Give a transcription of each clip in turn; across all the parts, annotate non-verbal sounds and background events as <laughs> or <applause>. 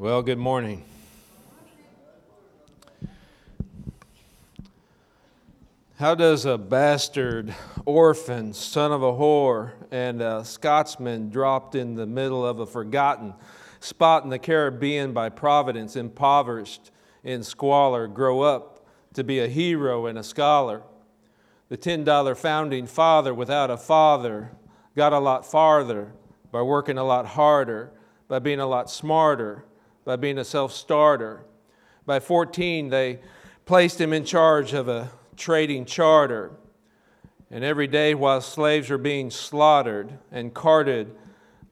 Well, good morning. How does a bastard, orphan, son of a whore, and a Scotsman dropped in the middle of a forgotten spot in the Caribbean by Providence, impoverished in squalor, grow up to be a hero and a scholar? The $10 founding father without a father got a lot farther by working a lot harder, by being a lot smarter, by being a self starter. By 14, they placed him in charge of a trading charter. And every day, while slaves were being slaughtered and carted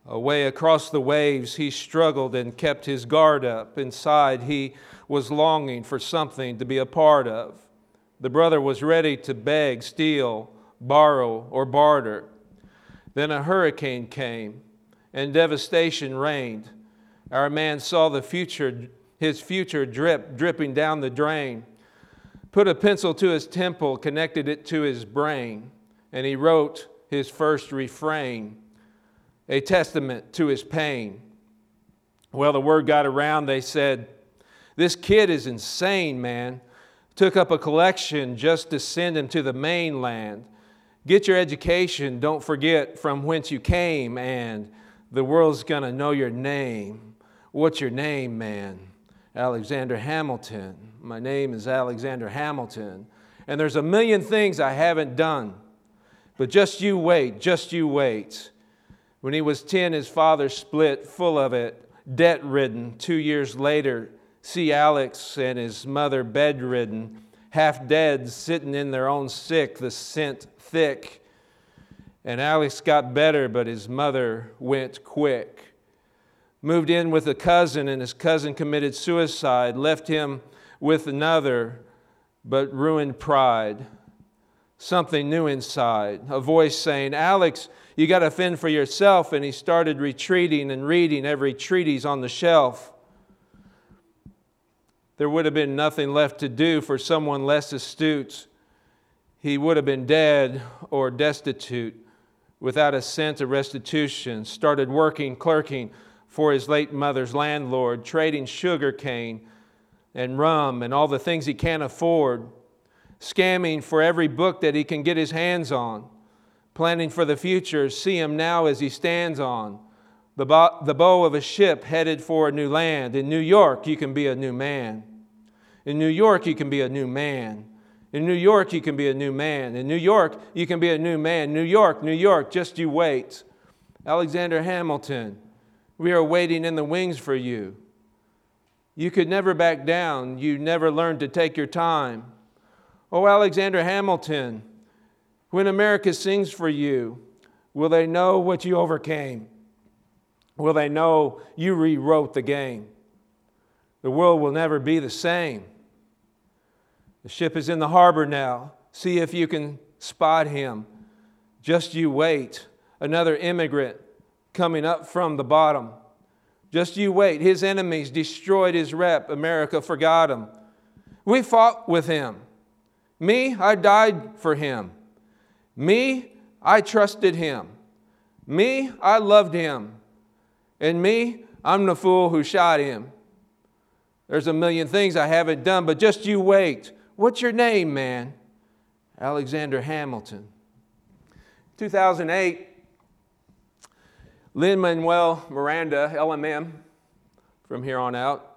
away across the waves, he struggled and kept his guard up. Inside, he was longing for something to be a part of. The brother was ready to beg, steal, borrow, or barter. Then a hurricane came and devastation reigned. Our man saw the future, his future drip, dripping down the drain, put a pencil to his temple, connected it to his brain, and he wrote his first refrain, a testament to his pain. Well, the word got around, they said, This kid is insane, man. Took up a collection just to send him to the mainland. Get your education, don't forget from whence you came, and the world's gonna know your name. What's your name, man? Alexander Hamilton. My name is Alexander Hamilton. And there's a million things I haven't done. But just you wait, just you wait. When he was 10, his father split, full of it, debt ridden. Two years later, see Alex and his mother bedridden, half dead, sitting in their own sick, the scent thick. And Alex got better, but his mother went quick moved in with a cousin, and his cousin committed suicide, left him with another, but ruined pride. Something new inside, a voice saying, Alex, you got to fend for yourself. And he started retreating and reading every treatise on the shelf. There would have been nothing left to do for someone less astute. He would have been dead or destitute without a cent of restitution. Started working, clerking for his late mother's landlord, trading sugar cane and rum and all the things he can't afford, scamming for every book that he can get his hands on, planning for the future, see him now as he stands on the, bow, the bow of a ship headed for a new land. In New York, you can be a new man. In New York, you can be a new man. In New York, you can be a new man. In New York, you can be a new man. New York, New York, just you wait. Alexander Hamilton, we are waiting in the wings for you. You could never back down. You never learned to take your time. Oh, Alexander Hamilton, when America sings for you, will they know what you overcame? Will they know you rewrote the game? The world will never be the same. The ship is in the harbor now. See if you can spot him. Just you wait. Another immigrant coming up from the bottom. Just you wait. His enemies destroyed his rep. America forgot him. We fought with him. Me, I died for him. Me, I trusted him. Me, I loved him. And me, I'm the fool who shot him. There's a million things I haven't done, but just you wait. What's your name, man? Alexander Hamilton. 2008, Lin Manuel Miranda, LMM, from here on out,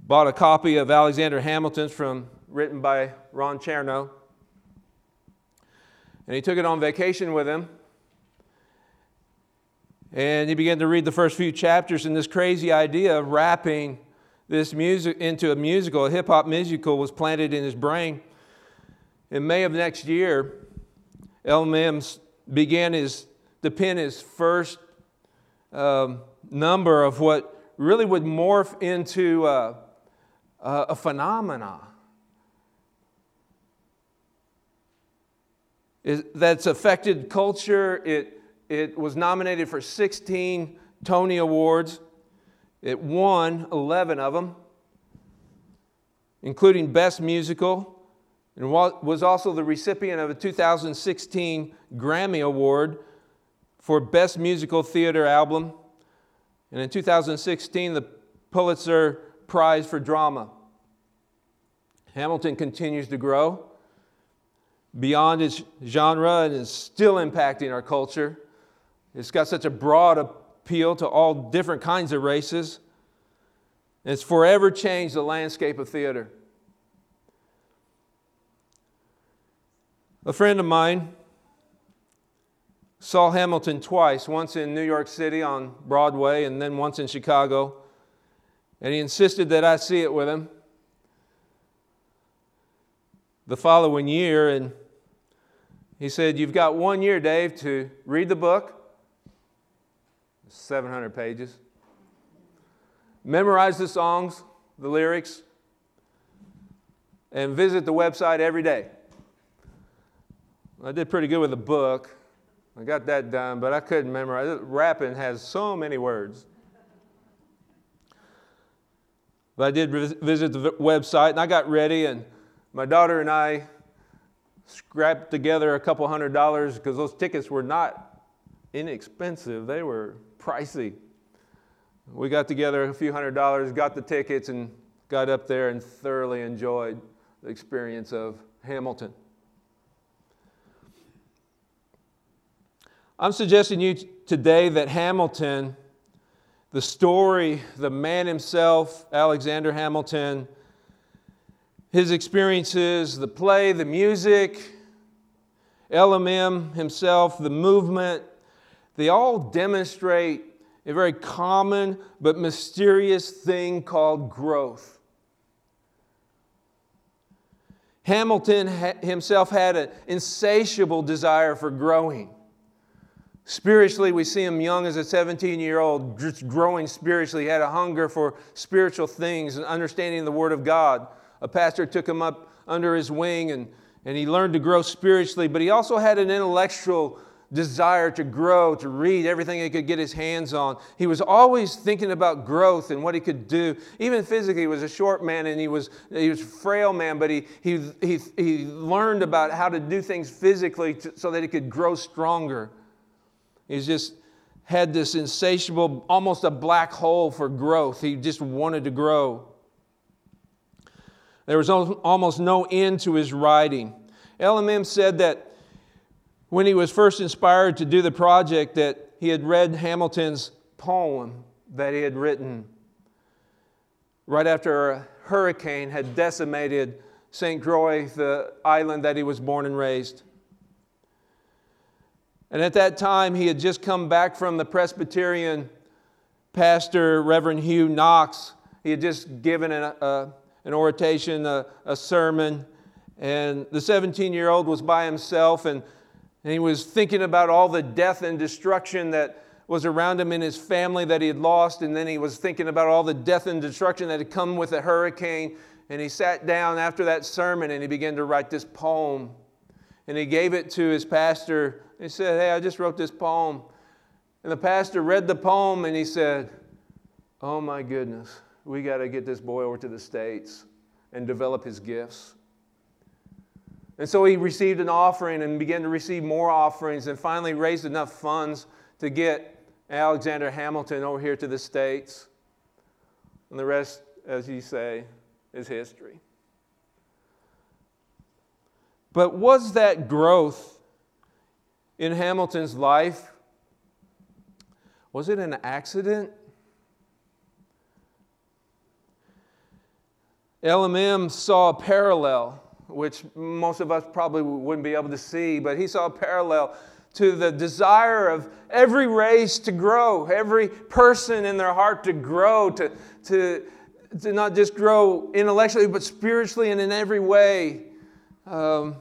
bought a copy of Alexander Hamilton's from written by Ron Chernow. And he took it on vacation with him. And he began to read the first few chapters, and this crazy idea of wrapping this music into a musical, a hip hop musical, was planted in his brain. In May of next year, LMM began his, to pen his first um, number of what really would morph into uh, a phenomena that's affected culture. It, it was nominated for 16 Tony Awards. It won 11 of them, including Best Musical, and was also the recipient of a 2016 Grammy Award for Best Musical Theater Album. And in 2016, the Pulitzer Prize for Drama. Hamilton continues to grow beyond its genre and is still impacting our culture. It's got such a broad appeal to all different kinds of races. It's forever changed the landscape of theater. A friend of mine saw Hamilton twice, once in New York City on Broadway and then once in Chicago. And he insisted that I see it with him the following year. And he said, You've got one year, Dave, to read the book, 700 pages, memorize the songs, the lyrics, and visit the website every day. I did pretty good with the book. I got that done, but I couldn't memorize. Rapping has so many words. But I did visit the website and I got ready, and my daughter and I scrapped together a couple hundred dollars because those tickets were not inexpensive, they were pricey. We got together a few hundred dollars, got the tickets, and got up there and thoroughly enjoyed the experience of Hamilton. I'm suggesting you today that Hamilton, the story, the man himself, Alexander Hamilton, his experiences, the play, the music, LMM himself, the movement, they all demonstrate a very common but mysterious thing called growth. Hamilton himself had an insatiable desire for growing. Spiritually, we see him young as a 17 year old, just growing spiritually. He had a hunger for spiritual things and understanding the Word of God. A pastor took him up under his wing and, and he learned to grow spiritually, but he also had an intellectual desire to grow, to read everything he could get his hands on. He was always thinking about growth and what he could do. Even physically, he was a short man and he was, he was a frail man, but he, he, he, he learned about how to do things physically to, so that he could grow stronger. He's just had this insatiable, almost a black hole for growth. He just wanted to grow. There was almost no end to his writing. LMM said that when he was first inspired to do the project that he had read Hamilton's poem that he had written right after a hurricane had decimated St. Croix, the island that he was born and raised. And at that time, he had just come back from the Presbyterian pastor, Reverend Hugh Knox. He had just given an, a, an oration, a, a sermon, and the 17 year old was by himself, and, and he was thinking about all the death and destruction that was around him in his family that he had lost, and then he was thinking about all the death and destruction that had come with a hurricane. And he sat down after that sermon and he began to write this poem. And he gave it to his pastor, he said, Hey, I just wrote this poem. And the pastor read the poem and he said, Oh my goodness, we got to get this boy over to the States and develop his gifts. And so he received an offering and began to receive more offerings and finally raised enough funds to get Alexander Hamilton over here to the States. And the rest, as you say, is history. But was that growth in Hamilton's life? Was it an accident? LMM saw a parallel, which most of us probably wouldn't be able to see, but he saw a parallel to the desire of every race to grow, every person in their heart to grow, to, to, to not just grow intellectually, but spiritually and in every way. Um,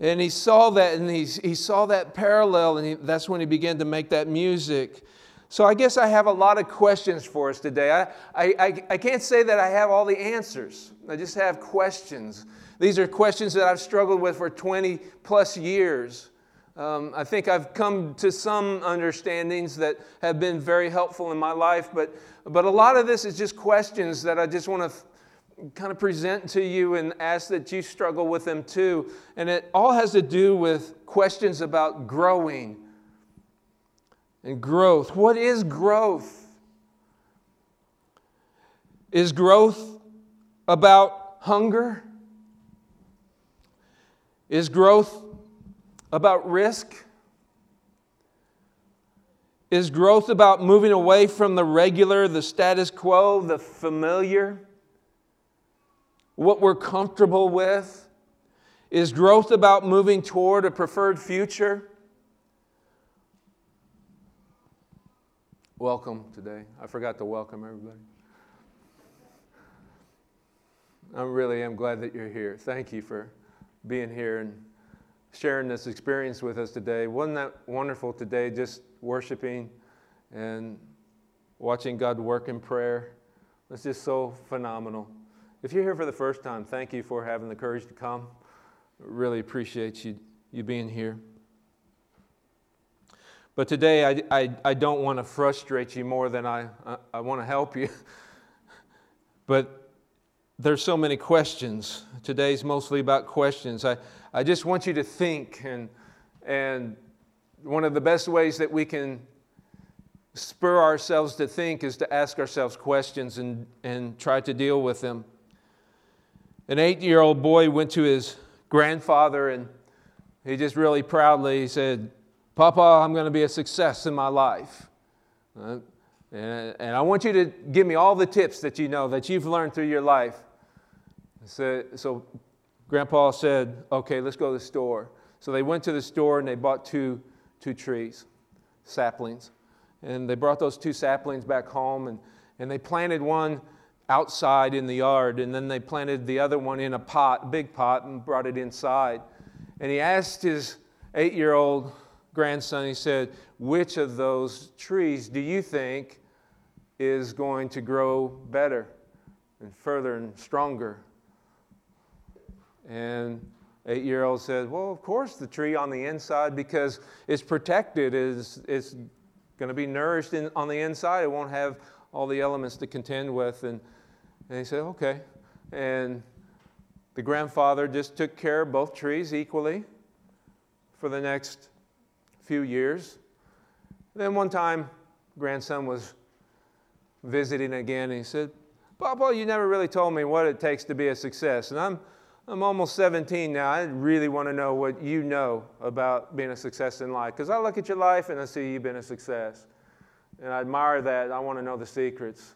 and he saw that, and he, he saw that parallel, and he, that's when he began to make that music. So I guess I have a lot of questions for us today. I, I, I can't say that I have all the answers, I just have questions. These are questions that I've struggled with for 20 plus years. Um, I think I've come to some understandings that have been very helpful in my life, but, but a lot of this is just questions that I just want to kind of present to you and ask that you struggle with them too. And it all has to do with questions about growing and growth. What is growth? Is growth about hunger? Is growth about risk? Is growth about moving away from the regular, the status quo, the familiar? What we're comfortable with? Is growth about moving toward a preferred future? Welcome today. I forgot to welcome everybody. I really am glad that you're here. Thank you for being here and sharing this experience with us today. Wasn't that wonderful today, just worshiping and watching God work in prayer? It's just so phenomenal. If you're here for the first time, thank you for having the courage to come. Really appreciate you, you being here. But today, I, I, I don't want to frustrate you more than I, I, I want to help you. <laughs> but there's so many questions. Today's mostly about questions. I, I just want you to think, and, and one of the best ways that we can spur ourselves to think is to ask ourselves questions and, and try to deal with them. An eight year old boy went to his grandfather and he just really proudly said, Papa, I'm going to be a success in my life. Uh, and, and I want you to give me all the tips that you know, that you've learned through your life. So, so Grandpa said, Okay, let's go to the store. So they went to the store and they bought two, two trees, saplings. And they brought those two saplings back home and, and they planted one outside in the yard. And then they planted the other one in a pot, big pot, and brought it inside. And he asked his eight year old grandson, he said, Which of those trees do you think is going to grow better and further and stronger? And eight year old said, Well, of course, the tree on the inside because it's protected, is it's going to be nourished in, on the inside. It won't have all the elements to contend with. And, and he said, Okay. And the grandfather just took care of both trees equally for the next few years. Then one time, grandson was visiting again, and he said, Papa, you never really told me what it takes to be a success. And I'm, I'm almost 17 now. I really want to know what you know about being a success in life. Because I look at your life and I see you've been a success. And I admire that. I want to know the secrets.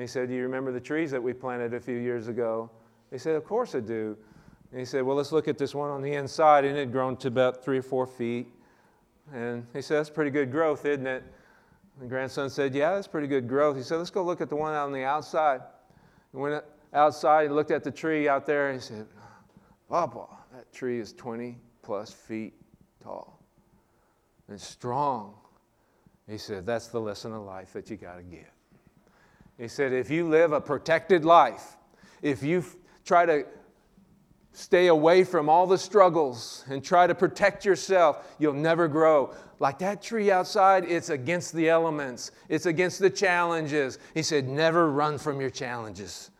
And he said, Do you remember the trees that we planted a few years ago? He said, Of course I do. And he said, Well, let's look at this one on the inside. And it had grown to about three or four feet. And he said, That's pretty good growth, isn't it? The grandson said, Yeah, that's pretty good growth. He said, Let's go look at the one out on the outside. He went outside, and looked at the tree out there, and he said, Papa, that tree is 20 plus feet tall and strong. He said, That's the lesson of life that you got to give. He said, If you live a protected life, if you try to stay away from all the struggles and try to protect yourself, you'll never grow. Like that tree outside, it's against the elements, it's against the challenges. He said, never run from your challenges.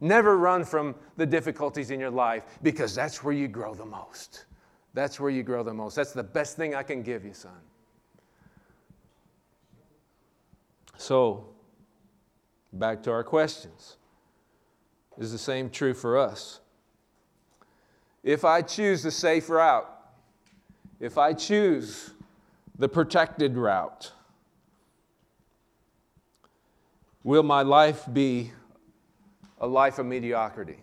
Never run from the difficulties in your life because that's where you grow the most. That's where you grow the most. That's the best thing I can give you, son. So, back to our questions. Is the same true for us? if I choose the safe route, if I choose the protected route, will my life be a life of mediocrity?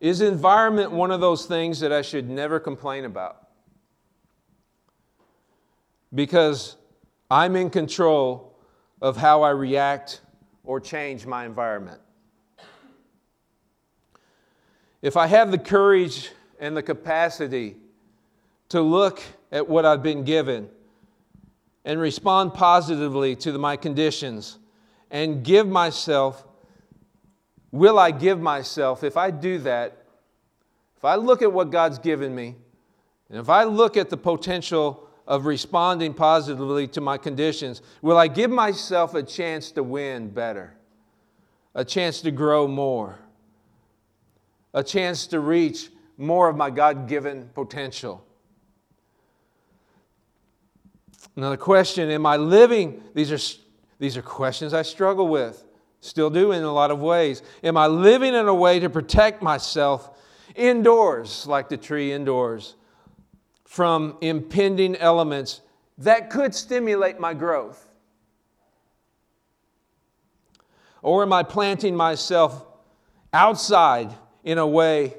Is environment one of those things that I should never complain about? Because I'm in control of how I react or change my environment. If I have the courage and the capacity to look at what I've been given and respond positively to my conditions and give myself, will I give myself, if I do that, if I look at what God's given me, and if I look at the potential of responding positively to my conditions? Will I give myself a chance to win better? A chance to grow more? A chance to reach more of my God given potential? Another question Am I living? These are, these are questions I struggle with, still do in a lot of ways. Am I living in a way to protect myself indoors, like the tree indoors, from impending elements that could stimulate my growth? Or am I planting myself outside in a way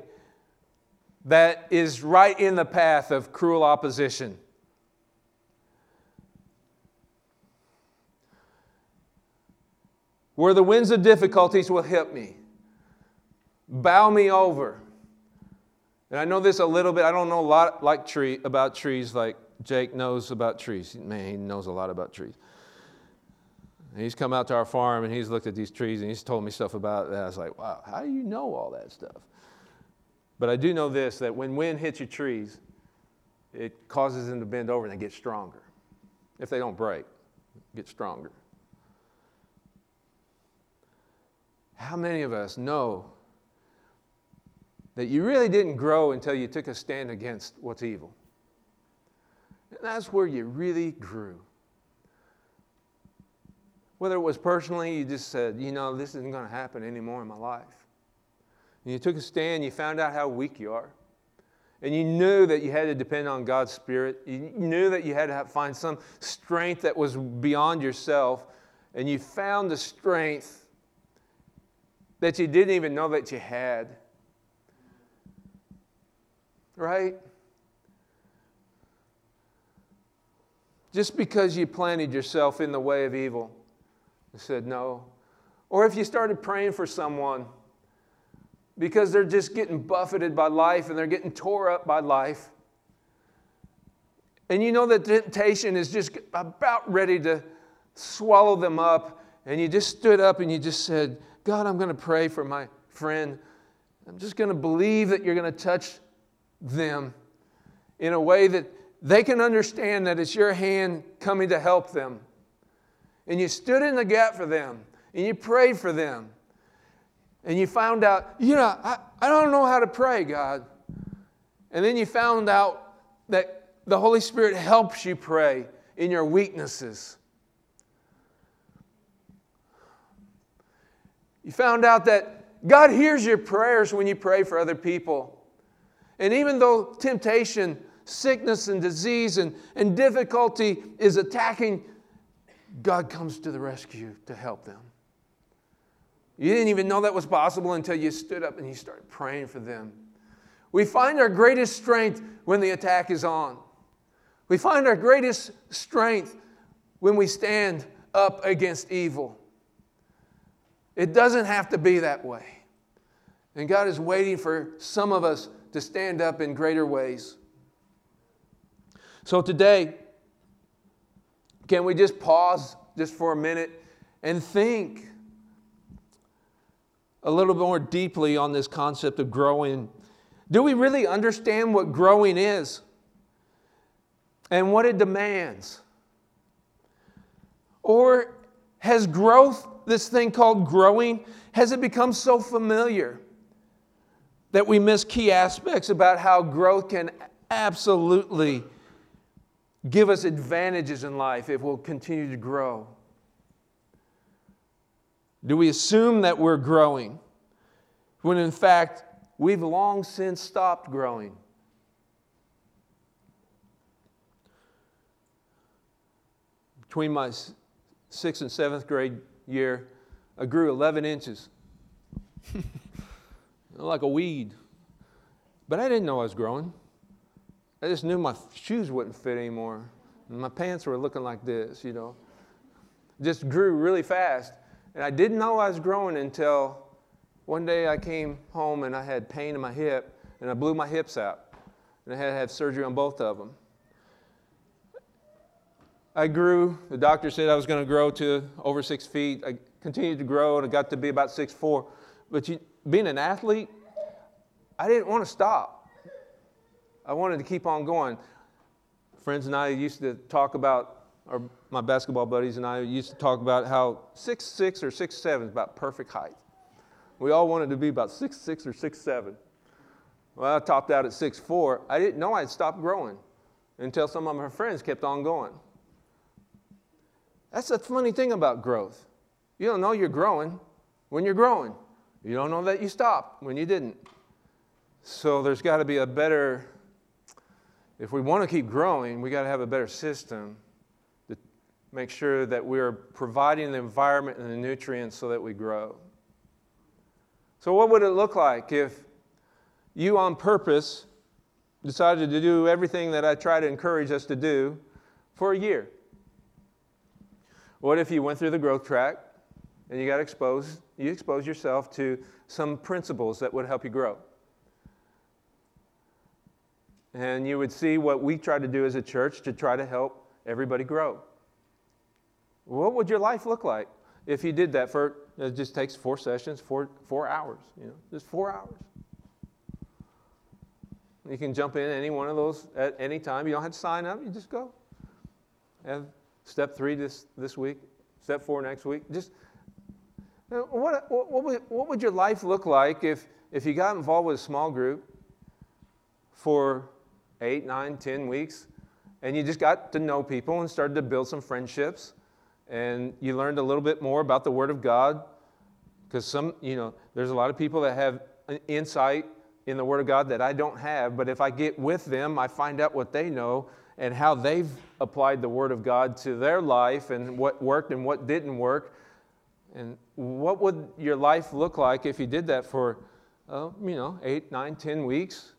that is right in the path of cruel opposition? Where the winds of difficulties will hit me, bow me over. And I know this a little bit. I don't know a lot like tree about trees like Jake knows about trees. Man, he knows a lot about trees. And he's come out to our farm and he's looked at these trees and he's told me stuff about that. I was like, wow, how do you know all that stuff? But I do know this that when wind hits your trees, it causes them to bend over and they get stronger. If they don't break, get stronger. How many of us know that you really didn't grow until you took a stand against what's evil? And that's where you really grew. Whether it was personally, you just said, you know, this isn't going to happen anymore in my life. And you took a stand, you found out how weak you are. And you knew that you had to depend on God's Spirit. You knew that you had to find some strength that was beyond yourself. And you found the strength that you didn't even know that you had. Right? Just because you planted yourself in the way of evil I said, No. Or if you started praying for someone because they're just getting buffeted by life and they're getting tore up by life, and you know that temptation is just about ready to swallow them up, and you just stood up and you just said, God, I'm going to pray for my friend. I'm just going to believe that you're going to touch them in a way that they can understand that it's your hand coming to help them and you stood in the gap for them and you prayed for them and you found out, you know, I, I don't know how to pray, God. And then you found out that the Holy Spirit helps you pray in your weaknesses. You found out that God hears your prayers when you pray for other people. And even though temptation, sickness, and disease and, and difficulty is attacking God comes to the rescue to help them. You didn't even know that was possible until you stood up and you started praying for them. We find our greatest strength when the attack is on. We find our greatest strength when we stand up against evil. It doesn't have to be that way. And God is waiting for some of us to stand up in greater ways. So today, can we just pause just for a minute and think a little more deeply on this concept of growing? Do we really understand what growing is and what it demands? Or has growth, this thing called growing, has it become so familiar that we miss key aspects about how growth can absolutely give us advantages in life if we'll continue to grow? Do we assume that we're growing when in fact we've long since stopped growing? Between my sixth and seventh grade year, I grew 11 inches, <laughs> like a weed. But I didn't know I was growing. I just knew my shoes wouldn't fit anymore. And my pants were looking like this, you know. Just grew really fast. And I didn't know I was growing until one day I came home and I had pain in my hip and I blew my hips out. And I had to have surgery on both of them. I grew. The doctor said I was going to grow to over six feet. I continued to grow and I got to be about six four. But you, being an athlete, I didn't want to stop. I wanted to keep on going. Friends and I used to talk about, or my basketball buddies and I used to talk about how six six or six seven is about perfect height. We all wanted to be about six six or six seven. Well, I topped out at six four. I didn't know I'd stopped growing until some of my friends kept on going. That's the funny thing about growth. You don't know you're growing when you're growing. You don't know that you stopped when you didn't. So there's got to be a better, if we want to keep growing, we got to have a better system to make sure that we're providing the environment and the nutrients so that we grow. So, what would it look like if you on purpose decided to do everything that I try to encourage us to do for a year? What if you went through the growth track and you got exposed, you expose yourself to some principles that would help you grow? And you would see what we try to do as a church to try to help everybody grow. What would your life look like if you did that for it just takes four sessions, four, four hours, you know, just four hours. You can jump in any one of those at any time. You don't have to sign up, you just go. And step three this, this week, step four next week. Just Uh, what, what, what, would, what would your life look like if, if you got involved with a small group for eight, nine, ten weeks and you just got to know people and started to build some friendships? and you learned a little bit more about the Word of God. Because some, you know, there's a lot of people that have insight in the Word of God that I don't have, but if I get with them, I find out what they know and how they've applied the Word of God to their life and what worked and what didn't work. And what would your life look like if you did that for, uh, you know, eight, nine, ten weeks?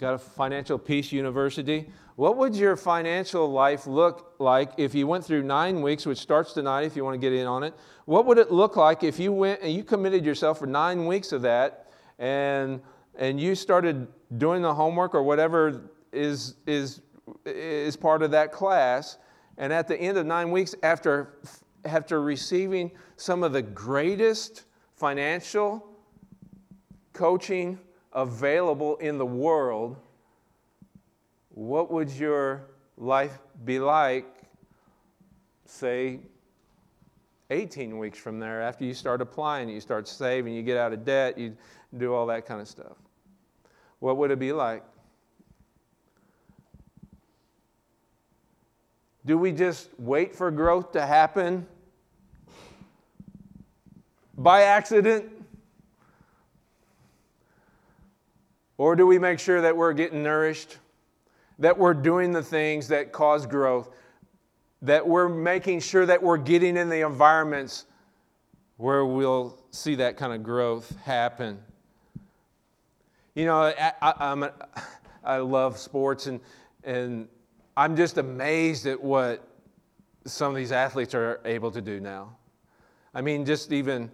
Got a financial peace university. What would your financial life look like if you went through nine weeks, which starts tonight if you want to get in on it? What would it look like if you went and you committed yourself for nine weeks of that and, and you started doing the homework or whatever is, is, is part of that class? And at the end of nine weeks, after, after receiving some of the greatest financial coaching available in the world, what would your life be like, say, 18 weeks from there after you start applying, you start saving, you get out of debt, you do all that kind of stuff? What would it be like? Do we just wait for growth to happen by accident? Or do we make sure that we're getting nourished? that we're doing the things that cause growth, that we're making sure that we're getting in the environments where we'll see that kind of growth happen. You know, I, I, I love sports, and, and I'm just amazed at what some of these athletes are able to do now. I mean, just even,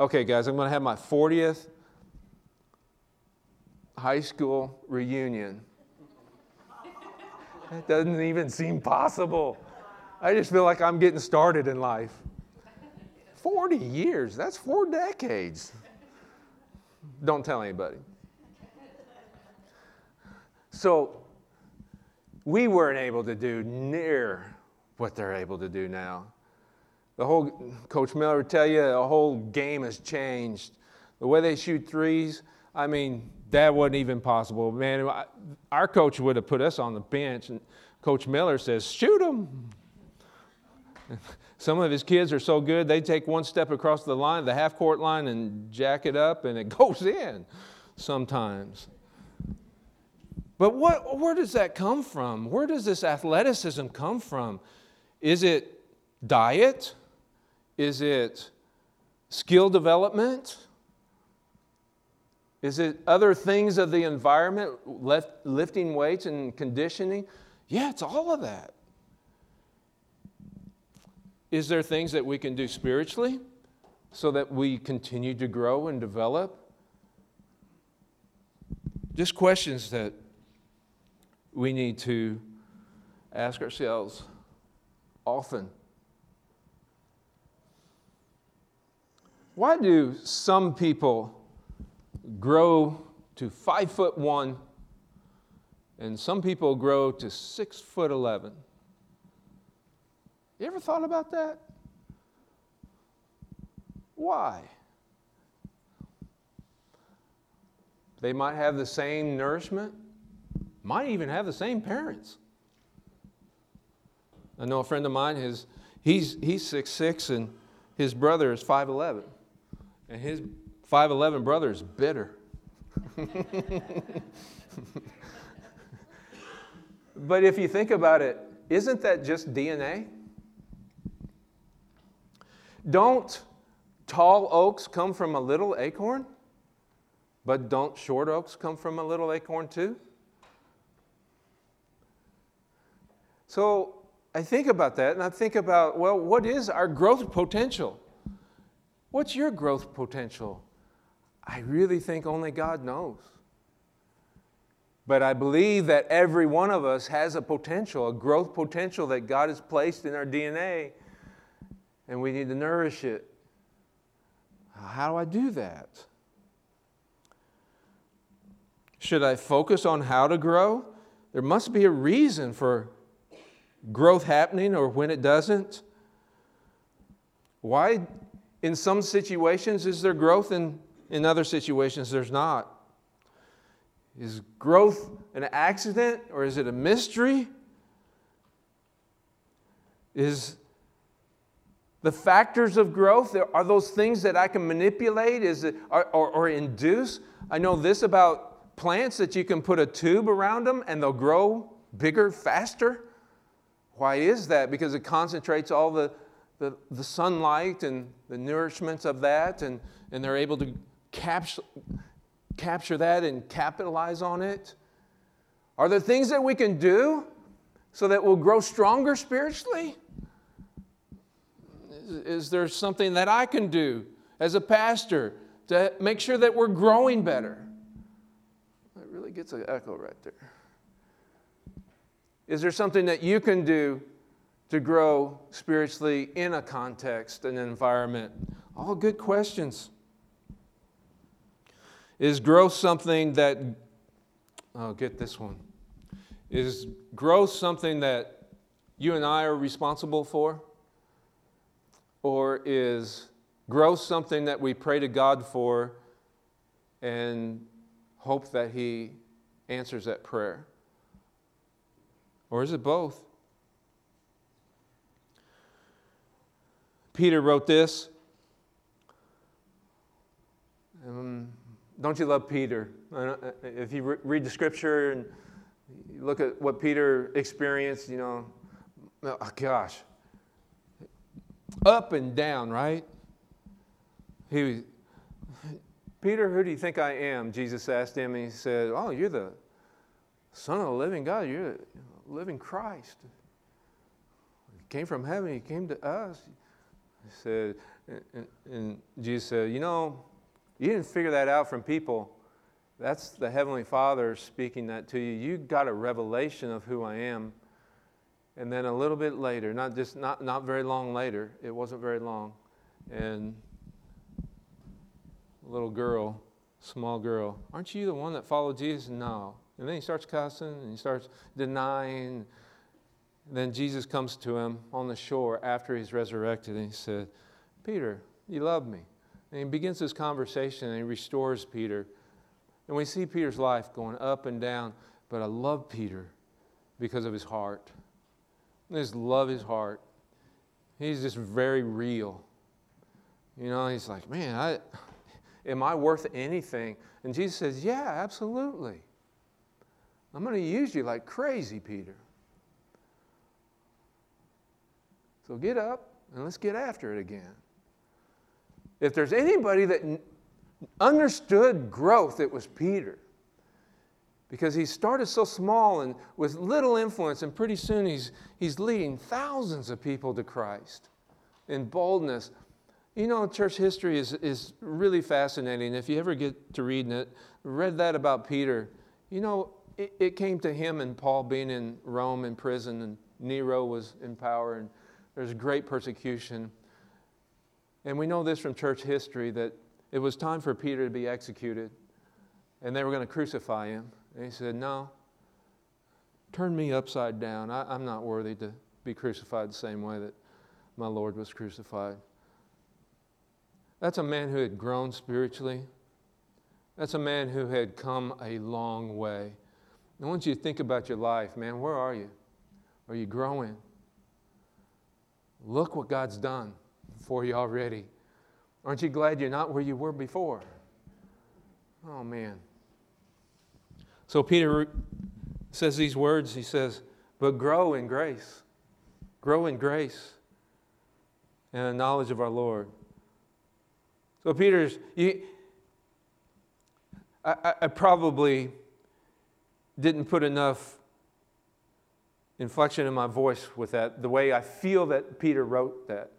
okay, guys, I'm going to have my 40th high school reunion That doesn't even seem possible. I just feel like I'm getting started in life. 40 years, that's four decades. Don't tell anybody. So, we weren't able to do near what they're able to do now. The whole, Coach Miller would tell you, the whole game has changed. The way they shoot threes, I mean, that wasn't even possible. Man, our coach would have put us on the bench, and Coach Miller says, shoot them. <laughs> Some of his kids are so good, they take one step across the line, the half court line, and jack it up, and it <laughs> goes in sometimes. But what, where does that come from? Where does this athleticism come from? Is it diet? Is it skill development? Is it other things of the environment, left, lifting weights and conditioning? Yeah, it's all of that. Is there things that we can do spiritually so that we continue to grow and develop? Just questions that we need to ask ourselves often. Why do some people grow to five foot one, and some people grow to six foot eleven. You ever thought about that? Why? They might have the same nourishment, might even have the same parents. I know a friend of mine, his, he's, he's 6'6 and his brother is 5'11. And his 5'11 brother is bitter. <laughs> but if you think about it, isn't that just DNA? Don't tall oaks come from a little acorn? But don't short oaks come from a little acorn too? So I think about that and I think about, well, what is our growth potential? What's your growth potential? I really think only God knows. But I believe that every one of us has a potential, a growth potential that God has placed in our DNA, and we need to nourish it. How do I do that? Should I focus on how to grow? There must be a reason for growth happening or when it doesn't. Why, in some situations, is there growth and in other situations there's not? Is growth an accident or is it a mystery? Is the factors of growth are those things that I can manipulate is it, or, or, or induce? I know this about plants that you can put a tube around them and they'll grow bigger, faster. Why is that? Because it concentrates all the, the, the sunlight and the nourishments of that, and, and they're able to capture, capture that and capitalize on it. Are there things that we can do so that we'll grow stronger spiritually? Is, is there something that I can do as a pastor to make sure that we're growing better? It really gets an echo right there. Is there something that you can do to grow spiritually in a context, an environment? All good questions. Is growth something that, oh, get this one. Is growth something that you and I are responsible for? Or is growth something that we pray to God for and hope that He answers that prayer? Or is it both? Peter wrote this. Um, don't you love Peter? If you read the scripture and look at what Peter experienced, you know, oh gosh, up and down, right? He, was, Peter, who do you think I am? Jesus asked him, and he said, Oh, you're the Son of the living God. You're living Christ. He came from heaven, He came to us. He said, and, and Jesus said, You know, you didn't figure that out from people. That's the Heavenly Father speaking that to you. You got a revelation of who I am. And then a little bit later, not just not, not very long later, it wasn't very long, and little girl, small girl, aren't you the one that followed Jesus? No. And then he starts cussing and he starts denying. Then Jesus comes to him on the shore after he's resurrected and he said, Peter, you love me. And he begins this conversation and he restores Peter. And we see Peter's life going up and down, but I love Peter because of his heart. I just love his heart. He's just very real. You know, he's like, man, I, am I worth anything? And Jesus says, yeah, absolutely. I'm going to use you like crazy, Peter. So get up and let's get after it again. If there's anybody that understood growth, it was Peter. Because he started so small and with little influence, and pretty soon he's, he's leading thousands of people to Christ in boldness. You know, church history is, is really fascinating. If you ever get to reading it, read that about Peter. You know, it, it came to him and Paul being in Rome in prison, and Nero was in power, and there's great persecution. And we know this from church history that it was time for Peter to be executed, and they were going to crucify him. And he said, No, turn me upside down. I, I'm not worthy to be crucified the same way that my Lord was crucified. That's a man who had grown spiritually. That's a man who had come a long way. I want you to think about your life, man. Where are you? Are you growing? Look what God's done for you already. Aren't you glad you're not where you were before? Oh, man. So Peter says these words. He says, But grow in grace. Grow in grace and the knowledge of our Lord. So, Peter's, you, I, I probably didn't put enough inflection in my voice with that, the way I feel that Peter wrote that.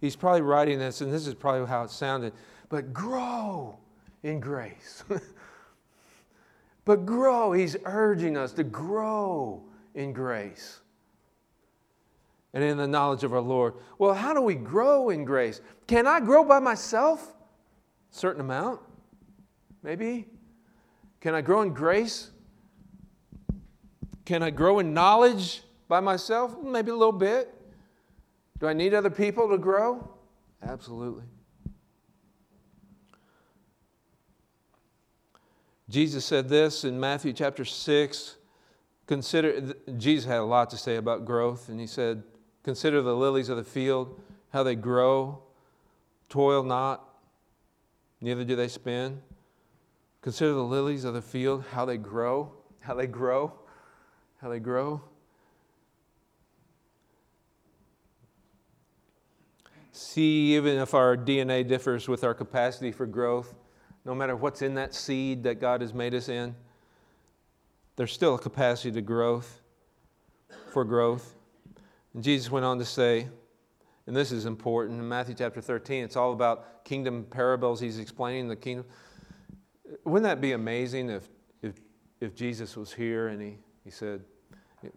He's probably writing this, and this is probably how it sounded, but grow in grace. <laughs> but grow. He's urging us to grow in grace and in the knowledge of our Lord. Well, how do we grow in grace? Can I grow by myself? Certain amount, maybe. Can I grow in grace? Can I grow in knowledge by myself? Maybe a little bit. Do I need other people to grow? Absolutely. Jesus said this in Matthew chapter 6. Consider, Jesus had a lot to say about growth, and he said, Consider the lilies of the field, how they grow, toil not, neither do they spin. Consider the lilies of the field, how they grow, how they grow, how they grow. See, even if our DNA differs with our capacity for growth, no matter what's in that seed that God has made us in, there's still a capacity to growth, for growth. And Jesus went on to say, and this is important in Matthew chapter 13, it's all about kingdom parables. He's explaining the kingdom. Wouldn't that be amazing if, if, if Jesus was here and he, he said,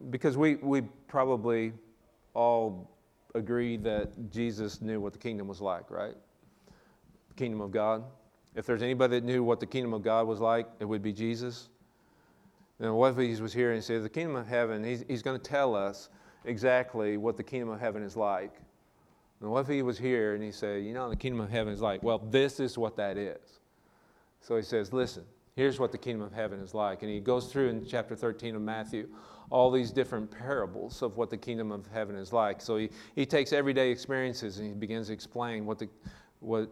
because we, we probably all agree that Jesus knew what the kingdom was like, right? The kingdom of God. If there's anybody that knew what the kingdom of God was like, it would be Jesus. And what if he was here and he said, The kingdom of heaven, he's, he's going to tell us exactly what the kingdom of heaven is like. And what if he was here and he said, You know, the kingdom of heaven is like, well, this is what that is. So he says, Listen, here's what the kingdom of heaven is like. And he goes through in chapter 13 of Matthew all these different parables of what the kingdom of heaven is like. So he, he takes everyday experiences and he begins to explain what, the, what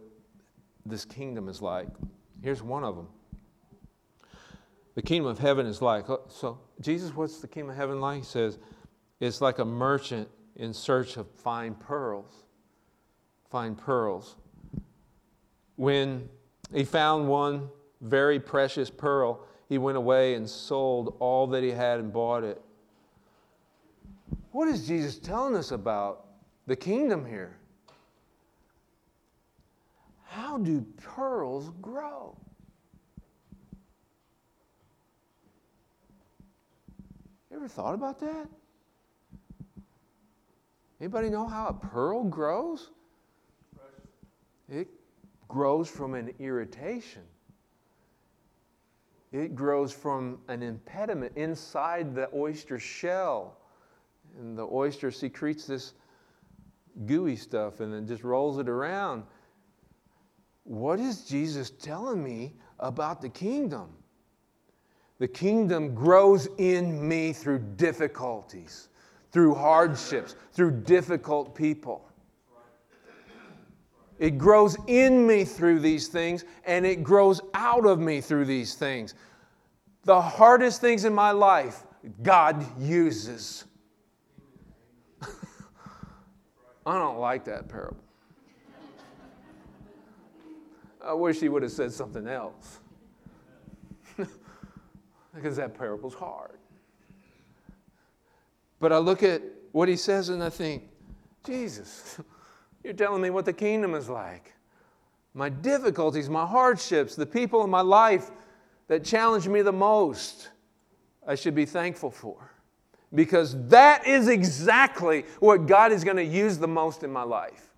this kingdom is like. Here's one of them. The kingdom of heaven is like. Oh, so, Jesus, what's the kingdom of heaven like? He says, it's like a merchant in search of fine pearls. Fine pearls. When he found one very precious pearl, he went away and sold all that he had and bought it. What is Jesus telling us about the kingdom here? How do pearls grow? You ever thought about that? Anybody know how a pearl grows? It grows from an irritation. It grows from an impediment inside the oyster shell. And the oyster secretes this gooey stuff and then just rolls it around. What is Jesus telling me about the kingdom? The kingdom grows in me through difficulties through hardships, through difficult people. It grows in me through these things, and it grows out of me through these things. The hardest things in my life, God uses. <laughs> I don't like that parable. I wish he would have said something else. <laughs> because that parable's hard. But I look at what he says and I think, Jesus, <laughs> you're telling me what the kingdom is like. My difficulties, my hardships, the people in my life that challenge me the most, I should be thankful for. Because that is exactly what God is going to use the most in my life.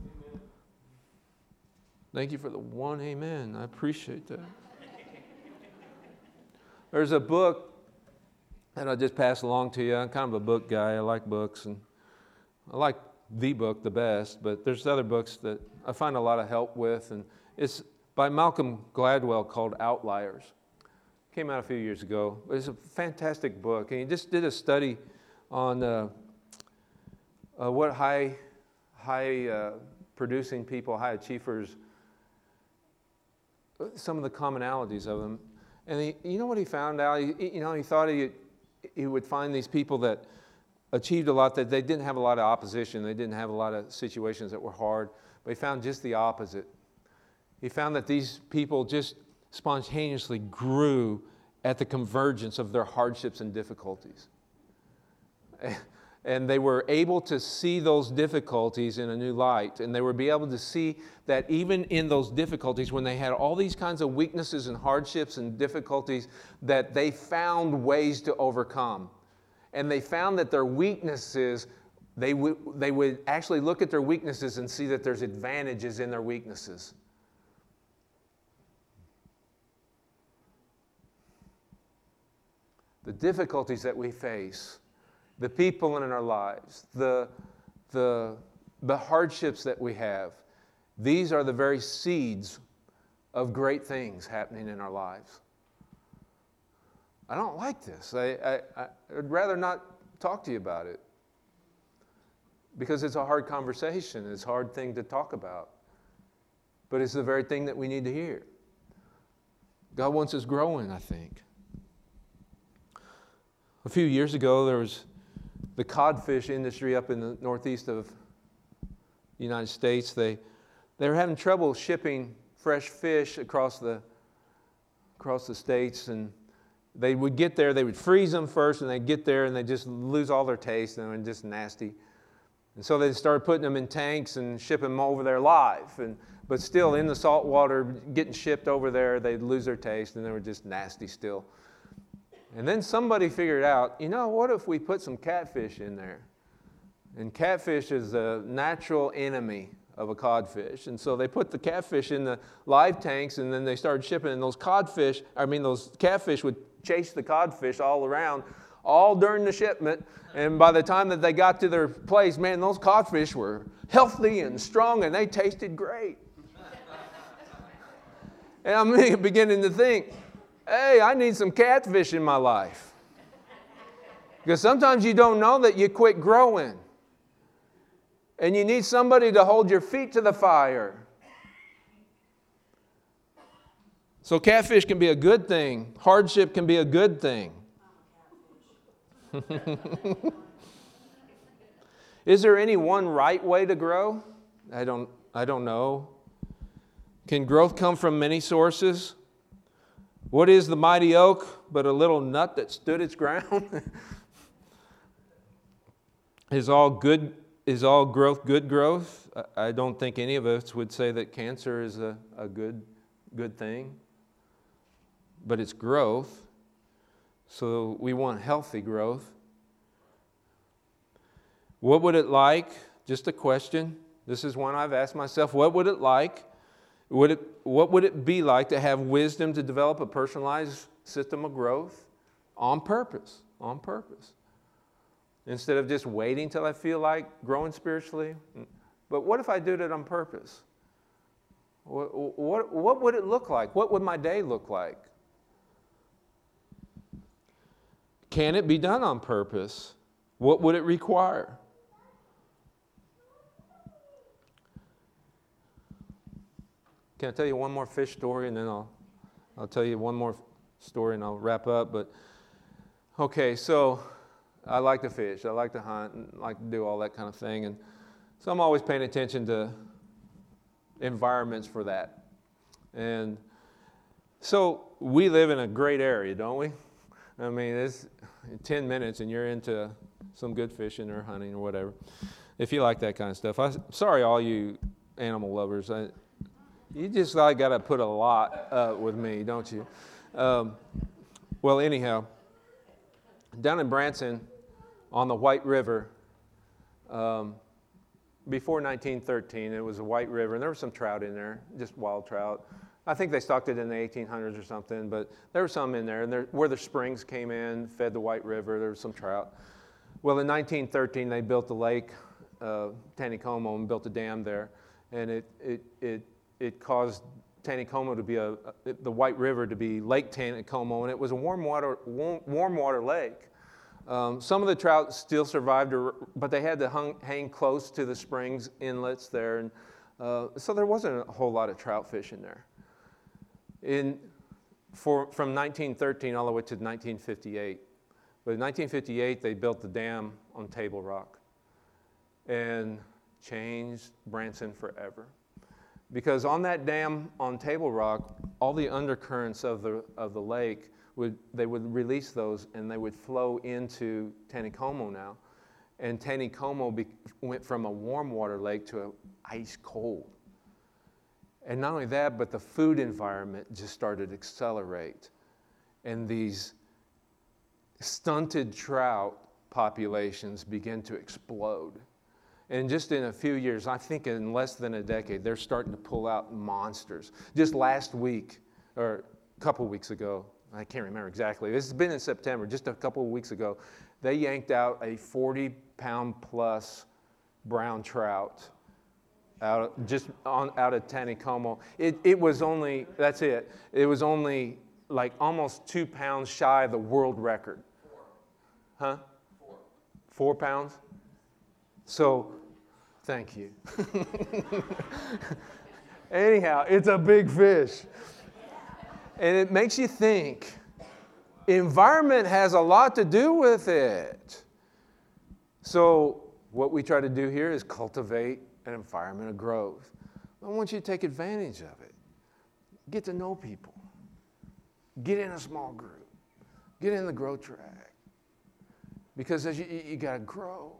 Amen. Thank you for the one amen. I appreciate that. There's a book and I'll just pass along to you. I'm kind of a book guy. I like books, and I like the book the best, but there's other books that I find a lot of help with, and it's by Malcolm Gladwell called Outliers. Came out a few years ago. It's a fantastic book, and he just did a study on uh, uh, what high, high uh, producing people, high achievers, some of the commonalities of them. And he, you know what he found out? He, you know, he thought he, he would find these people that achieved a lot, that they didn't have a lot of opposition, they didn't have a lot of situations that were hard, but he found just the opposite. He found that these people just spontaneously grew at the convergence of their hardships and difficulties. And they were able to see those difficulties in a new light. And they would be able to see that even in those difficulties, when they had all these kinds of weaknesses and hardships and difficulties, that they found ways to overcome. And they found that their weaknesses, they, w- they would actually look at their weaknesses and see that there's advantages in their weaknesses. the difficulties that we face, the people in our lives, the, the, the hardships that we have, these are the very seeds of great things happening in our lives. I don't like this. I, I, I'd rather not talk to you about it because it's a hard conversation. It's a hard thing to talk about. But it's the very thing that we need to hear. God wants us growing, I think. A few years ago, there was the codfish industry up in the northeast of the United States. They, they were having trouble shipping fresh fish across the, across the states. And they would get there, they would freeze them first, and they'd get there and they'd just lose all their taste and they were just nasty. And so they started putting them in tanks and shipping them over there live. And, but still, in the salt water, getting shipped over there, they'd lose their taste and they were just nasty still. And then somebody figured out, you know, what if we put some catfish in there? And catfish is a natural enemy of a codfish. And so they put the catfish in the live tanks and then they started shipping. And those codfish, I mean, those catfish would chase the codfish all around all during the shipment. And by the time that they got to their place, man, those codfish were healthy and strong and they tasted great. and I'm <laughs> beginning to think, hey, I need some catfish in my life. Because sometimes you don't know that you quit growing. And you need somebody to hold your feet to the fire. So, catfish can be a good thing, hardship can be a good thing. <laughs> Is there any one right way to grow? I don't, I don't know. Can growth come from many sources? What is the mighty oak but a little nut that stood its <laughs> ground? is all good is all growth good growth? I don't think any of us would say that cancer is a, a good good thing. But it's growth. So we want healthy growth. What would it like? Just a question. This is one I've asked myself. What would it like would it, what would it be like to have wisdom to develop a personalized system of growth on purpose? On purpose. Instead of just waiting till I feel like growing spiritually. But what if I did it on purpose? What, what, what would it look like? What would my day look like? Can it be done on purpose? What would it require? Can I tell you one more fish story and then I'll, I'll tell you one more story and I'll wrap up. But okay, so I like to fish, I like to hunt, and like to do all that kind of thing. And so I'm always paying attention to environments for that. And so we live in a great area, don't we? I mean, it's 10 minutes and you're into some good fishing or hunting or whatever. If you like that kind of stuff. I'm sorry, all you animal lovers. I, you just like got to put a lot up with me, don't you? Um, well, anyhow, down in Branson on the White River, um, before 1913, it was a White River, and there was some trout in there, just wild trout. I think they stocked it in the 1800s or something, but there were some in there. And there, where the springs came in, fed the White River, there was some trout. Well, in 1913, they built the lake, uh, Taneycomo, and built a dam there. And it, it, it it caused Taneycomo to be a, the White River to be Lake Taneycomo, and it was a warm water, warm, warm water lake. Um, some of the trout still survived, but they had to hung, hang close to the springs inlets there. And, uh, so there wasn't a whole lot of trout fishing there. In, for, from 1913 all the way to 1958. But in 1958, they built the dam on Table Rock and changed Branson forever. Because on that dam on Table Rock, all the undercurrents of the, of the lake, would, they would release those and they would flow into Taneycomo now. And Taneycomo be, went from a warm water lake to an ice cold. And not only that, but the food environment just started to accelerate. And these stunted trout populations begin to explode. And just in a few years, I think in less than a decade, they're starting to pull out monsters. Just last week, or a couple weeks ago, I can't remember exactly, this has been in September, just a couple weeks ago, they yanked out a 40 pound plus brown trout out just on, out of Taneycomo. It, it was only, that's it, it was only like almost two pounds shy of the world record. Huh? Four pounds? So, thank you. <laughs> Anyhow, it's a big fish. And it makes you think environment has a lot to do with it. So, what we try to do here is cultivate an environment of growth. I want you to take advantage of it. Get to know people. Get in a small group. Get in the growth track. Because as you, you got to grow.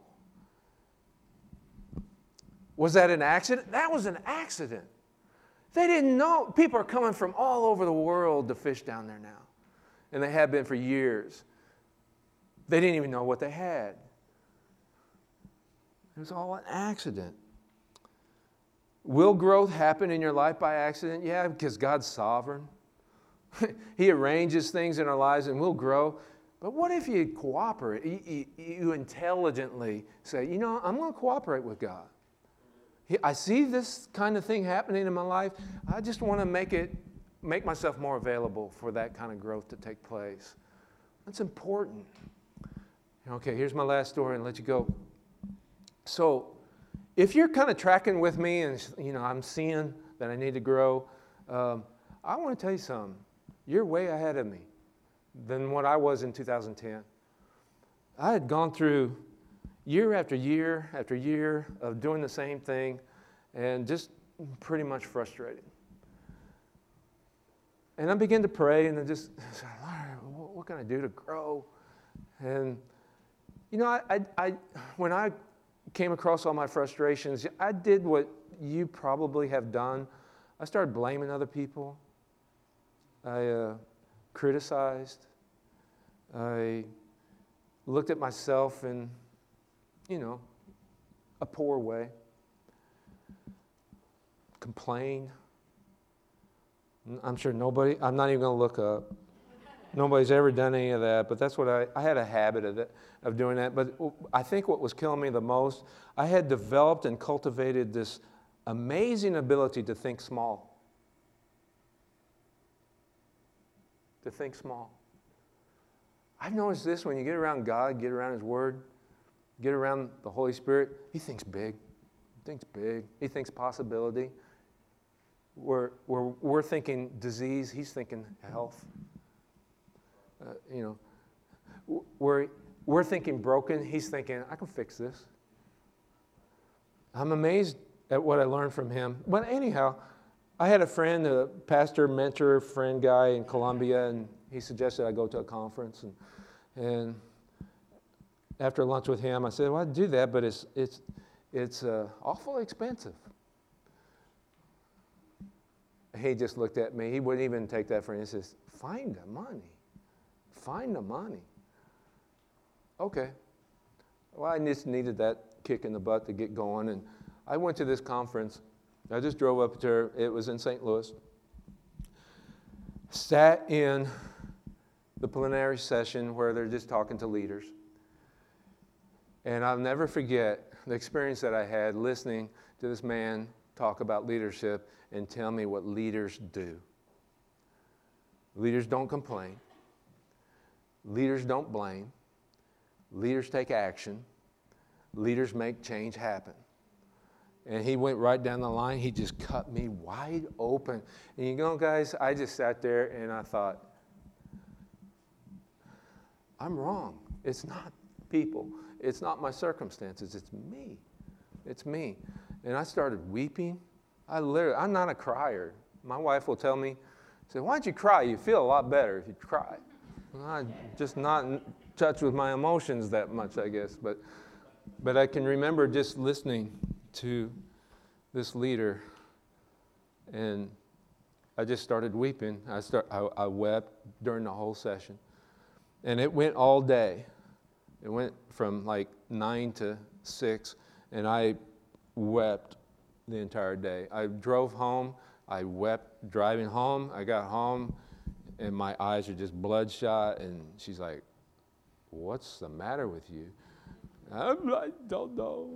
Was that an accident? That was an accident. They didn't know. People are coming from all over the world to fish down there now. And they have been for years. They didn't even know what they had. It was all an accident. Will growth happen in your life by accident? Yeah, because God's sovereign. <laughs> he arranges things in our lives and we'll grow. But what if you cooperate? You, you, you intelligently say, you know, I'm going to cooperate with God. I see this kind of thing happening in my life. I just want to make it, make myself more available for that kind of growth to take place. That's important. Okay, here's my last story and let you go. So, if you're kind of tracking with me and you know I'm seeing that I need to grow, um, I want to tell you something. You're way ahead of me than what I was in 2010. I had gone through year after year after year of doing the same thing and just pretty much frustrated. And I began to pray and I just <sighs> said, Lord, what can I do to grow? And, you know, I, I, I when I came across all my frustrations, I did what you probably have done. I started blaming other people. I uh, criticized. I looked at myself in, you know, a poor way. Complained. I'm sure nobody, I'm not even going to look up. Nobody's ever done any of that, but that's what I, I had a habit of, it, of doing that. But I think what was killing me the most, I had developed and cultivated this amazing ability to think small. To think small. I've noticed this when you get around God, get around His Word, get around the Holy Spirit, He thinks big. He thinks big. He thinks possibility. We're, we're, we're thinking disease, He's thinking health uh, you know, we're, we're thinking broken. He's thinking, I can fix this. I'm amazed at what I learned from him. But anyhow, I had a friend, a pastor, mentor, friend guy in Columbia, and he suggested I go to a conference. And, and after lunch with him, I said, Well, I'd do that, but it's, it's, it's uh, awfully expensive. He just looked at me. He wouldn't even take that for him. He says, Find the money. Find the money. Okay. Well, I just needed that kick in the butt to get going. And I went to this conference. I just drove up there. It was in St. Louis. Sat in the plenary session where they're just talking to leaders. And I'll never forget the experience that I had listening to this man talk about leadership and tell me what leaders do. Leaders don't complain. Leaders don't blame. leaders take action, leaders make change happen. And he went right down the line. He just cut me wide open. And you know, guys, I just sat there and I thought, I'm wrong. It's not people, it's not my circumstances, it's me. It's me. And I started weeping. I literally, I'm not a crier. My wife will tell me, say, why don't you cry? You feel a lot better if you cry. I'm just not in touch with my emotions that much, I guess. But, but I can remember just listening to this leader, and I just started weeping. I, start, I, I wept during the whole session. And it went all day. It went from like 9 to 6, and I wept the entire day. I drove home. I wept driving home. I got home, and my eyes are just bloodshot. And she's like, What's the matter with you? I'm, I don't know.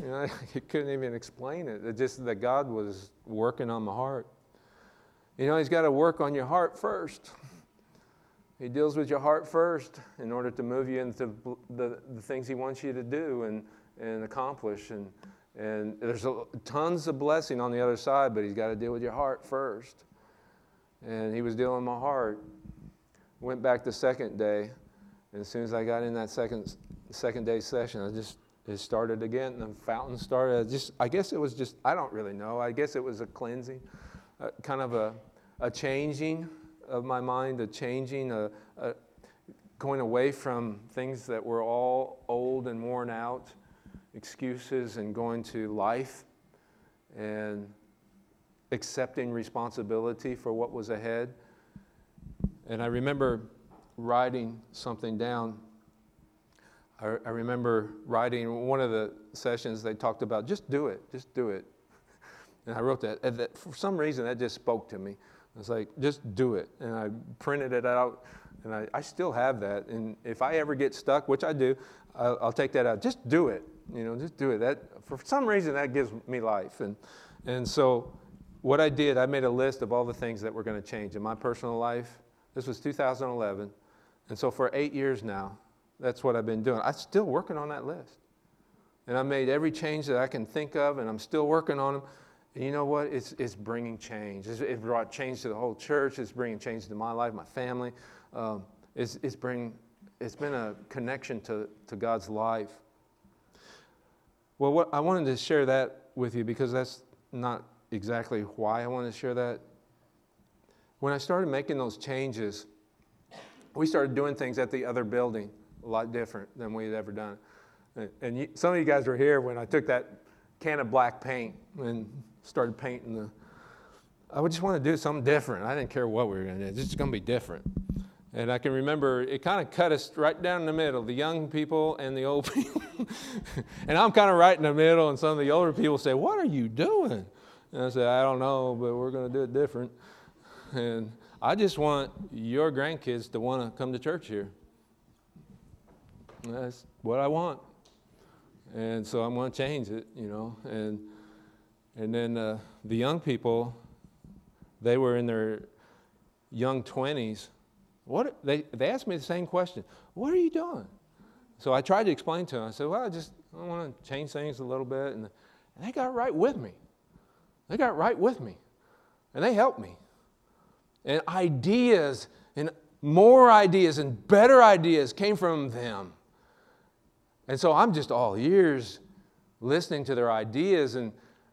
You know, <laughs> I couldn't even explain it. It just that God was working on my heart. You know, He's got to work on your heart first. He deals with your heart first in order to move you into the, the things He wants you to do and, and accomplish. And, and there's a, tons of blessing on the other side, but He's got to deal with your heart first. And He was dealing my heart. Went back the second day, and as soon as I got in that second, second day session, I just it started again. And the fountain started. I just I guess it was just I don't really know. I guess it was a cleansing, uh, kind of a, a changing of my mind, a changing, a, a going away from things that were all old and worn out, excuses, and going to life and accepting responsibility for what was ahead. And I remember writing something down. I, I remember writing one of the sessions, they talked about just do it, just do it. <laughs> And I wrote that. And that for some reason, that just spoke to me. I was like, just do it. And I printed it out, and I, I still have that. And if I ever get stuck, which I do, I'll, I'll, take that out. Just do it. You know, just do it. That for some reason that gives me life. And and so, what I did, I made a list of all the things that were going to change in my personal life. This was 2011, and so for eight years now, that's what I've been doing. I'm still working on that list, and I made every change that I can think of, and I'm still working on them. And you know what? It's, it's bringing change. It's, it brought change to the whole church. It's bringing change to my life, my family. Um, it's, it's, bring, it's been a connection to, to God's life. Well, what, I wanted to share that with you because that's not exactly why I want to share that. When I started making those changes, we started doing things at the other building a lot different than we had ever done. And you, some of you guys were here when I took that can of black paint and started painting the. I would just want to do something different. I didn't care what we were going to do. It's just going to be different. And I can remember it kind of cut us right down the middle, the young people and the old <laughs> people. and I'm kind of right in the middle, and some of the older people say, What are you doing? And I said, I don't know, but we're going to do it different. And I just want your grandkids to want to come to church here. That's what I want. And so I'm going to change it, you know. And and then uh, the young people, they were in their young 20s. What, they, they asked me the same question What are you doing? So I tried to explain to them. I said, Well, I just I want to change things a little bit. And, and they got right with me. They got right with me. And they helped me. And ideas and more ideas and better ideas came from them. And so I'm just all ears listening to their ideas and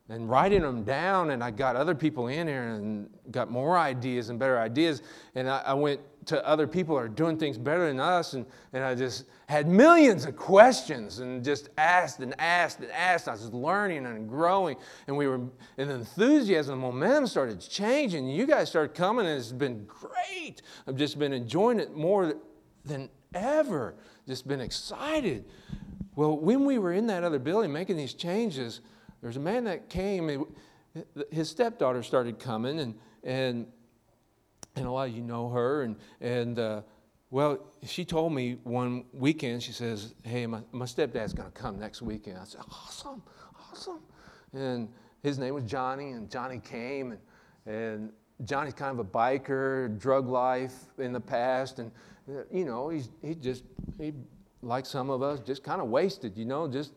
and writing them down. And I got other people in here and got more ideas and better ideas. And I, I went to other people are doing things better than us. And, and I just had millions of questions and just asked and asked and asked. I was learning and growing. And we were, and the enthusiasm, the momentum started changing. You guys started coming, and it's been great. I've just been enjoying it more than ever. Just been excited. Well, when we were in that other building making these changes, there's a man that came, his stepdaughter started coming, and, and, and a lot of you know her. And, and uh, well, she told me one weekend, she says, Hey, my, my stepdad's going to come next weekend. I said, Awesome, awesome. And his name was Johnny, and Johnny came, and, and Johnny's kind of a biker, drug life in the past, and uh, you know, he's he just he like some of us, just kind of wasted, you know, just,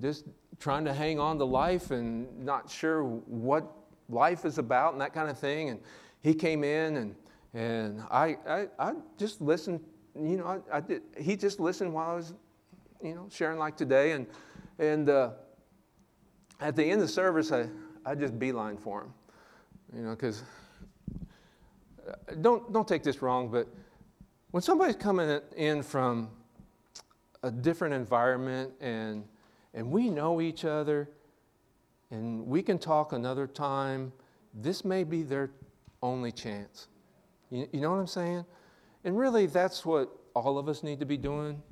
just trying to hang on to life and not sure what life is about and that kind of thing. And he came in and, and I, I, I just listened, you know, I, I, did, he just listened while I was, you know, sharing like today. And, and uh, at the end of the service, I, I just beeline for him, you know, because uh, don't, don't take this wrong, but when somebody's coming in from a different environment and, and we know each other and we can talk another time, this may be their only chance. You, you know what I'm saying? And really, that's what all of us need to be doing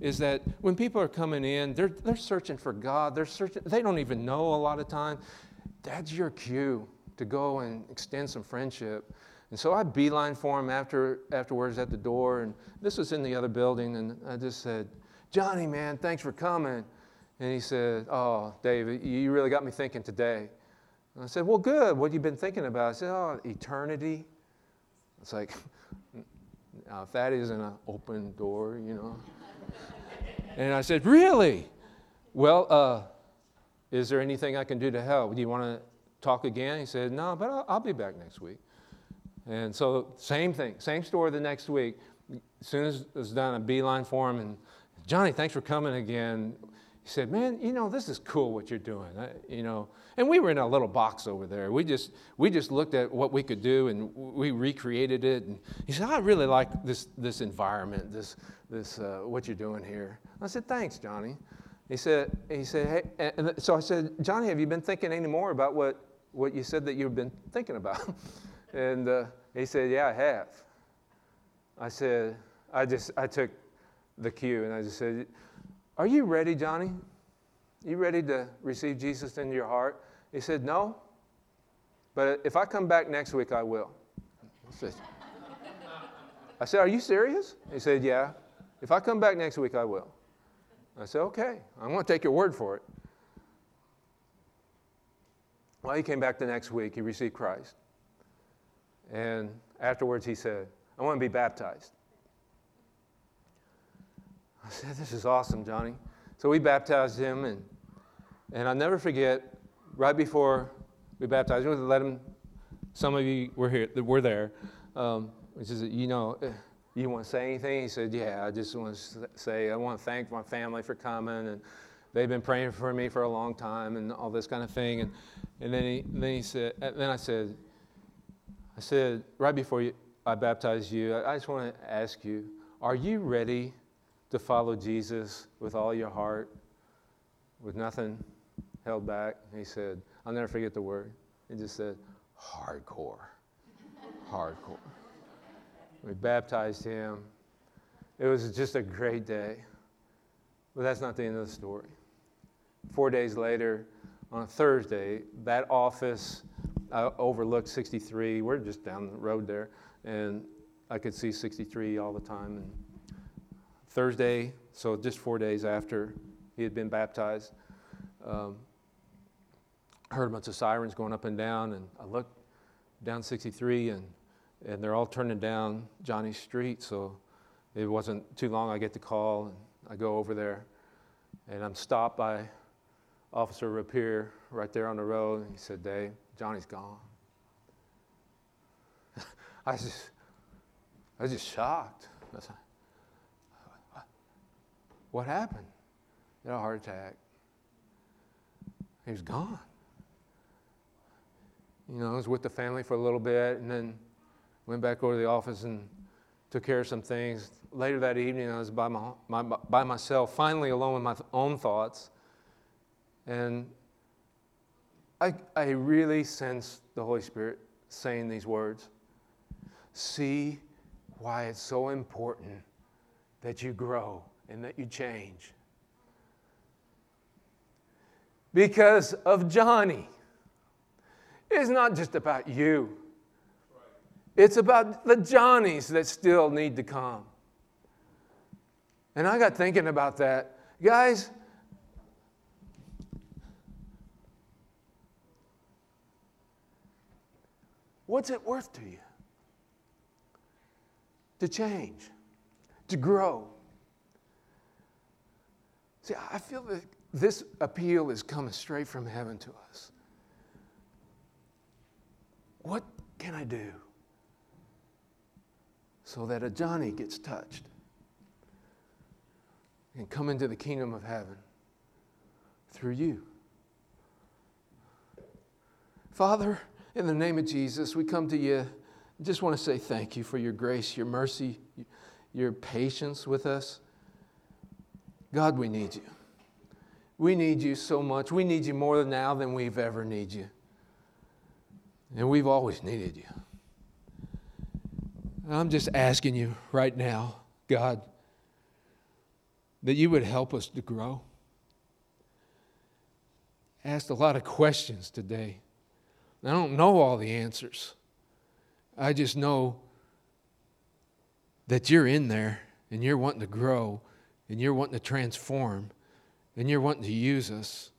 is that when people are coming in, they're, they're searching for God. They're searching, they don't even know a lot of time. That's your cue to go and extend some friendship. And so I beeline for him after, afterwards at the door. And this was in the other building. And I just said, Johnny, man, thanks for coming. And he said, Oh, David, you really got me thinking today. And I said, Well, good. What have you been thinking about? I said, Oh, eternity. It's like, <laughs> if that isn't an open door, you know. and I said, Really? Well, uh, is there anything I can do to help? Do you want to talk again? He said, No, but I'll, I'll be back next week. And so, same thing, same story the next week. As soon as it was done, a beeline for him, and Johnny, thanks for coming again. He said, Man, you know, this is cool what you're doing. I, you know, and we were in a little box over there. We just, we just looked at what we could do and we recreated it. And he said, I really like this, this environment, this, this, uh, what you're doing here. I said, Thanks, Johnny. He said, he said, Hey, and so I said, Johnny, have you been thinking any more about what, what you said that you've been thinking about? <laughs> And uh, he said, Yeah, I have. I said, I just, I took the cue and I just said, Are you ready, Johnny? You ready to receive Jesus into your heart? He said, No. But if I come back next week, I will. I said, Are you serious? He said, Yeah. If I come back next week, I will. I said, Okay, I'm going to take your word for it. Well, he came back the next week. He received Christ. And afterwards, he said, I want to be baptized. I said, This is awesome, Johnny. So we baptized him, and, and I'll never forget, right before we baptized him, we let him, some of you were here, were there. Um, he says, You know, eh, you want to say anything? He said, Yeah, I just want to say, I want to thank my family for coming. And they've been praying for me for a long time and all this kind of thing. And, and then, he, then he said, then I said, I said, right before you, I baptize you, I, I just want to ask you, are you ready to follow Jesus with all your heart, with nothing held back? He said, I'll never forget the word. He just said, hardcore. hardcore. We baptized him. It was just a great day. But that's not the end of the story. Four days later, on Thursday, that office I overlooked 63. We're just down the road there, and I could see 63 all the time. And Thursday, so just four days after he had been baptized, um, heard a bunch of sirens going up and down, and I looked down 63, and and they're all turning down Johnny Street. So it wasn't too long. I get the call, and I go over there, and I'm stopped by Officer Rapier right there on the road. He said, Dave, Johnny's gone. <laughs> I was just, I was just shocked. What happened? He had a heart attack. He was gone. You know, I was with the family for a little bit and then went back over to the office and took care of some things. Later that evening, I was by, my, my, by myself, finally alone with my own thoughts. And I, I really sense the Holy Spirit saying these words. See why it's so important that you grow and that you change. Because of Johnny. It's not just about you, it's about the Johnnies that still need to come. And I got thinking about that. Guys, What's it worth to you? To change, to grow. See, I feel that this appeal is coming straight from heaven to us. What can I do so that a Johnny gets touched and come into the kingdom of heaven through you? Father, in the name of Jesus, we come to you. Just want to say thank you for your grace, your mercy, your patience with us. God, we need you. We need you so much. We need you more now than we've ever need you. And we've always needed you. I'm just asking you right now, God, that you would help us to grow. Asked a lot of questions today. I don't know all the answers. I just know that you're in there and you're wanting to grow and you're wanting to transform and you're wanting to use us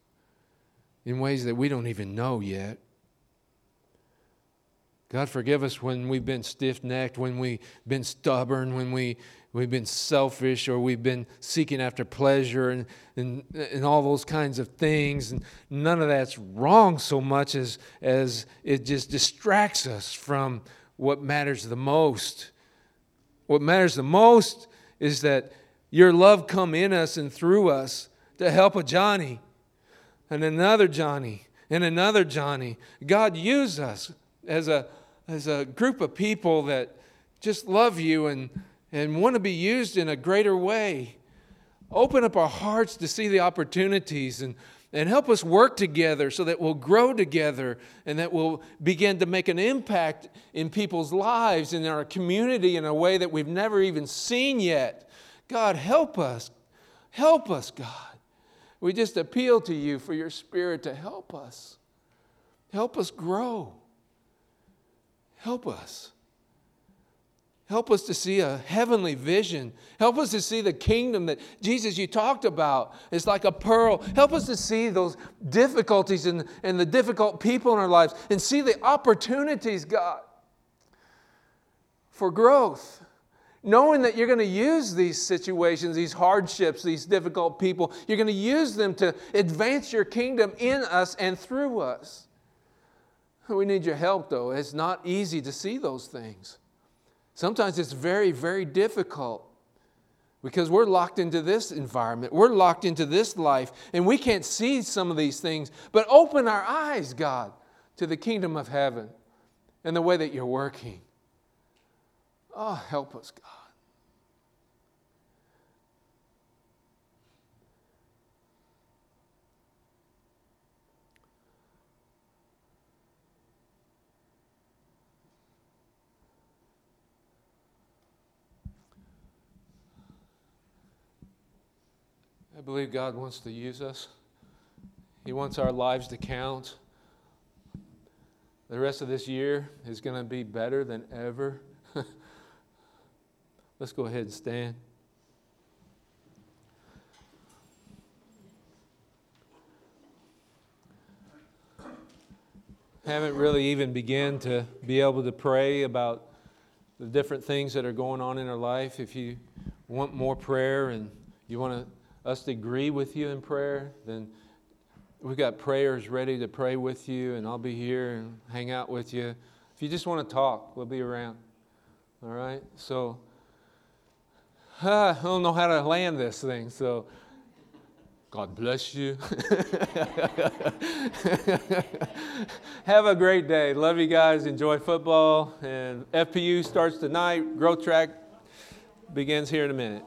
in ways that we don't even know yet. God, forgive us when we've been stiff necked, when we've been stubborn, when we, we've been selfish, or we've been seeking after pleasure and, and, and all those kinds of things. And none of that's wrong so much as, as it just distracts us from what matters the most. What matters the most is that your love come in us and through us to help a Johnny and another Johnny and another Johnny. God, use us as a as a group of people that just love you and, and want to be used in a greater way. Open up our hearts to see the opportunities and, and help us work together so that we'll grow together and that we'll begin to make an impact in people's lives, in our community, in a way that we've never even seen yet. God, help us. Help us, God. We just appeal to you for your spirit to help us. Help us grow. Help us. Help us to see a heavenly vision. Help us to see the kingdom that Jesus you talked about is like a pearl. Help us to see those difficulties and, and the difficult people in our lives and see the opportunities, God, for growth. Knowing that you're going to use these situations, these hardships, these difficult people, you're going to use them to advance your kingdom in us and through us. We need your help, though. It's not easy to see those things. Sometimes it's very, very difficult because we're locked into this environment. We're locked into this life, and we can't see some of these things. But open our eyes, God, to the kingdom of heaven and the way that you're working. Oh, help us, God. I believe God wants to use us. He wants our lives to count. The rest of this year is going to be better than ever. Let's go ahead and stand. Haven't really even begun to be able to pray about the different things that are going on in our life. If you want more prayer and you want to us to agree with you in prayer, then we've got prayers ready to pray with you, and I'll be here and hang out with you. If you just want to talk, we'll be around. All right? So, <laughs> I don't know how to land this thing, so God bless you. <laughs> Have a great day. Love you guys. Enjoy football. And FPU starts tonight. Growth track begins here in a minute.